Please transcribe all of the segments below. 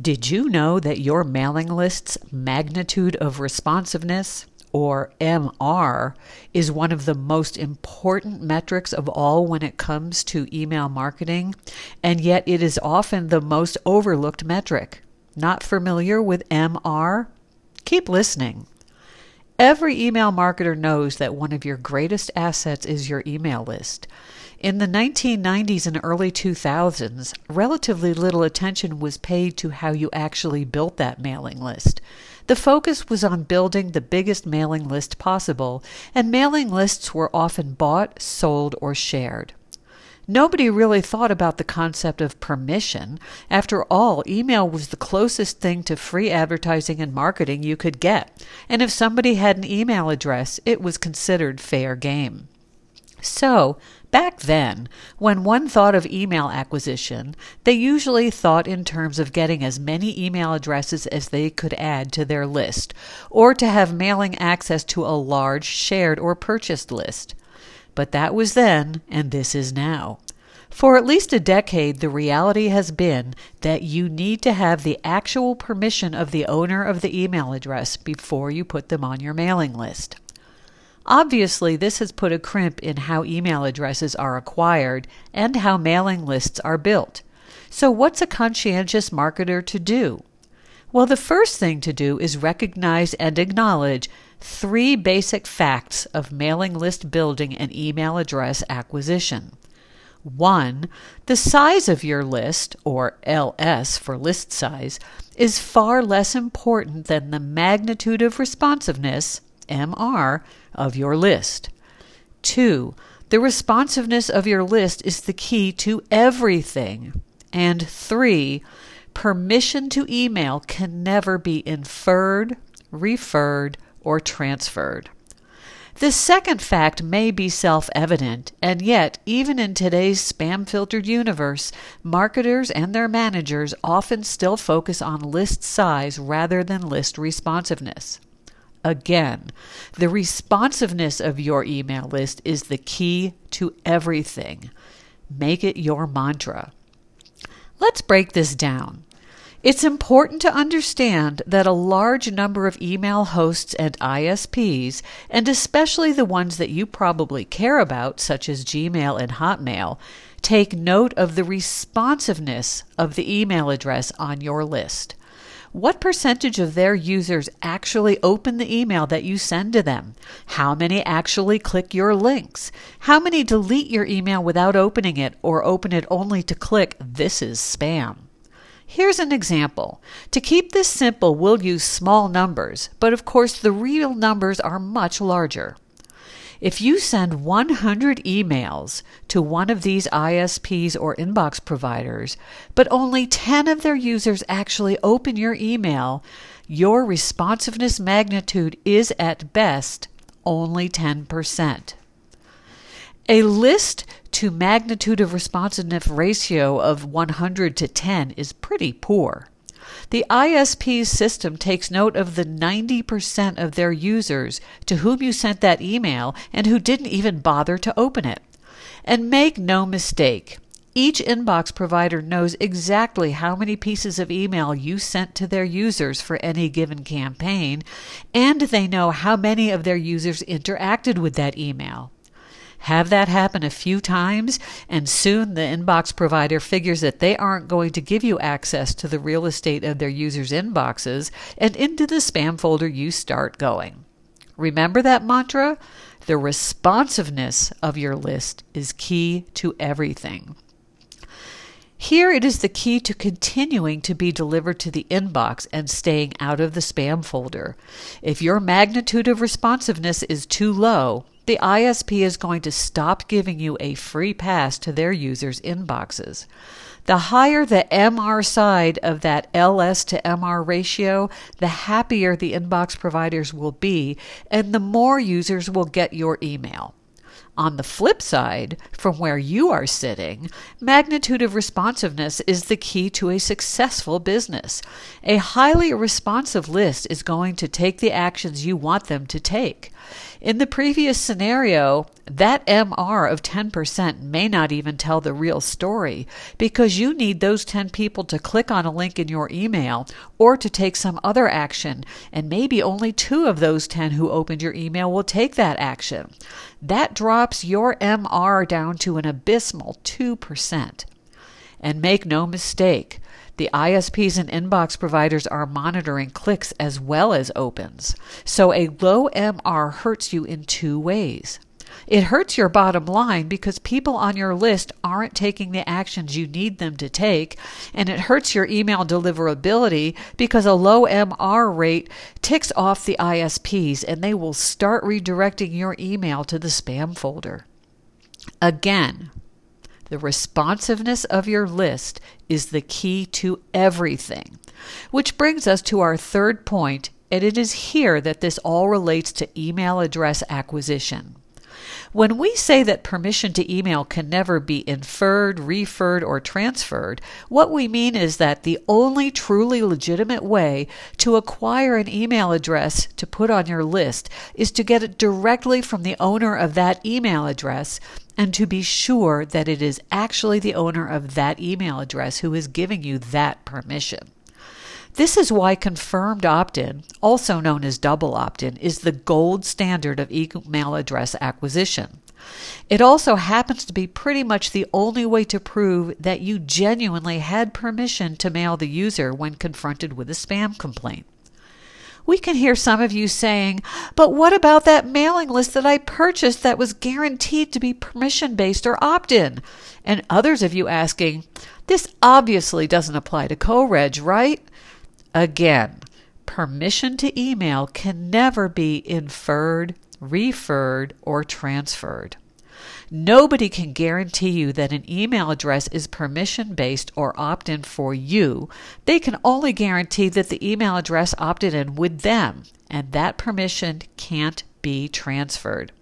Did you know that your mailing list's magnitude of responsiveness, or MR, is one of the most important metrics of all when it comes to email marketing? And yet it is often the most overlooked metric. Not familiar with MR? Keep listening. Every email marketer knows that one of your greatest assets is your email list. In the 1990s and early 2000s, relatively little attention was paid to how you actually built that mailing list. The focus was on building the biggest mailing list possible, and mailing lists were often bought, sold, or shared. Nobody really thought about the concept of permission. After all, email was the closest thing to free advertising and marketing you could get, and if somebody had an email address, it was considered fair game. So, back then, when one thought of email acquisition, they usually thought in terms of getting as many email addresses as they could add to their list, or to have mailing access to a large shared or purchased list. But that was then, and this is now. For at least a decade, the reality has been that you need to have the actual permission of the owner of the email address before you put them on your mailing list. Obviously, this has put a crimp in how email addresses are acquired and how mailing lists are built. So, what's a conscientious marketer to do? Well, the first thing to do is recognize and acknowledge three basic facts of mailing list building and email address acquisition. One, the size of your list, or LS for list size, is far less important than the magnitude of responsiveness, MR, of your list. Two, the responsiveness of your list is the key to everything. And three, permission to email can never be inferred, referred, or transferred. This second fact may be self evident, and yet, even in today's spam filtered universe, marketers and their managers often still focus on list size rather than list responsiveness. Again, the responsiveness of your email list is the key to everything. Make it your mantra. Let's break this down. It's important to understand that a large number of email hosts and ISPs, and especially the ones that you probably care about, such as Gmail and Hotmail, take note of the responsiveness of the email address on your list. What percentage of their users actually open the email that you send to them? How many actually click your links? How many delete your email without opening it or open it only to click This is spam? Here's an example. To keep this simple, we'll use small numbers, but of course the real numbers are much larger. If you send 100 emails to one of these ISPs or inbox providers, but only 10 of their users actually open your email, your responsiveness magnitude is at best only 10%. A list to magnitude of responsiveness ratio of 100 to 10 is pretty poor. The ISP's system takes note of the 90% of their users to whom you sent that email and who didn't even bother to open it. And make no mistake, each inbox provider knows exactly how many pieces of email you sent to their users for any given campaign, and they know how many of their users interacted with that email. Have that happen a few times, and soon the inbox provider figures that they aren't going to give you access to the real estate of their users' inboxes, and into the spam folder you start going. Remember that mantra? The responsiveness of your list is key to everything. Here it is the key to continuing to be delivered to the inbox and staying out of the spam folder. If your magnitude of responsiveness is too low, the ISP is going to stop giving you a free pass to their users' inboxes. The higher the MR side of that LS to MR ratio, the happier the inbox providers will be, and the more users will get your email. On the flip side, from where you are sitting, magnitude of responsiveness is the key to a successful business. A highly responsive list is going to take the actions you want them to take. In the previous scenario, that MR of 10% may not even tell the real story because you need those 10 people to click on a link in your email or to take some other action, and maybe only two of those 10 who opened your email will take that action. That drops your MR down to an abysmal 2%. And make no mistake, the ISPs and inbox providers are monitoring clicks as well as opens. So a low MR hurts you in two ways. It hurts your bottom line because people on your list aren't taking the actions you need them to take, and it hurts your email deliverability because a low MR rate ticks off the ISPs and they will start redirecting your email to the spam folder. Again, the responsiveness of your list is the key to everything. Which brings us to our third point, and it is here that this all relates to email address acquisition. When we say that permission to email can never be inferred, referred, or transferred, what we mean is that the only truly legitimate way to acquire an email address to put on your list is to get it directly from the owner of that email address and to be sure that it is actually the owner of that email address who is giving you that permission. This is why confirmed opt in, also known as double opt in, is the gold standard of email address acquisition. It also happens to be pretty much the only way to prove that you genuinely had permission to mail the user when confronted with a spam complaint. We can hear some of you saying, but what about that mailing list that I purchased that was guaranteed to be permission based or opt in? And others of you asking, this obviously doesn't apply to CoReg, right? Again, permission to email can never be inferred, referred, or transferred. Nobody can guarantee you that an email address is permission based or opt in for you. They can only guarantee that the email address opted in with them, and that permission can't be transferred.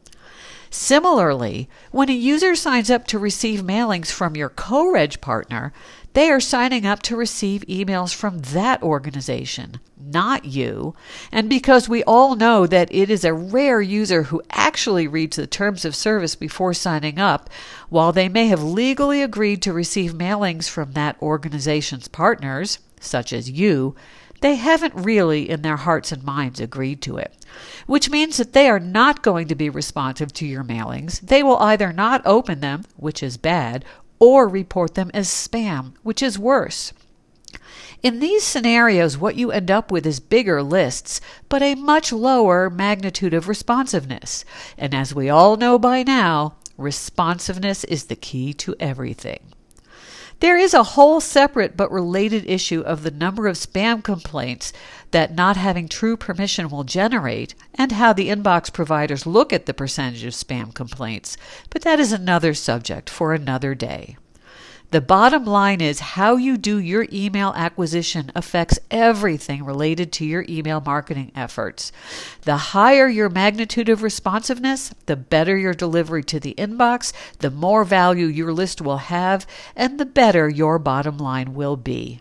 Similarly, when a user signs up to receive mailings from your co-reg partner, they are signing up to receive emails from that organization, not you. And because we all know that it is a rare user who actually reads the terms of service before signing up, while they may have legally agreed to receive mailings from that organization's partners, such as you, they haven't really, in their hearts and minds, agreed to it. Which means that they are not going to be responsive to your mailings. They will either not open them, which is bad, or report them as spam, which is worse. In these scenarios, what you end up with is bigger lists, but a much lower magnitude of responsiveness. And as we all know by now, responsiveness is the key to everything. There is a whole separate but related issue of the number of spam complaints that not having true permission will generate and how the inbox providers look at the percentage of spam complaints, but that is another subject for another day. The bottom line is how you do your email acquisition affects everything related to your email marketing efforts. The higher your magnitude of responsiveness, the better your delivery to the inbox, the more value your list will have, and the better your bottom line will be.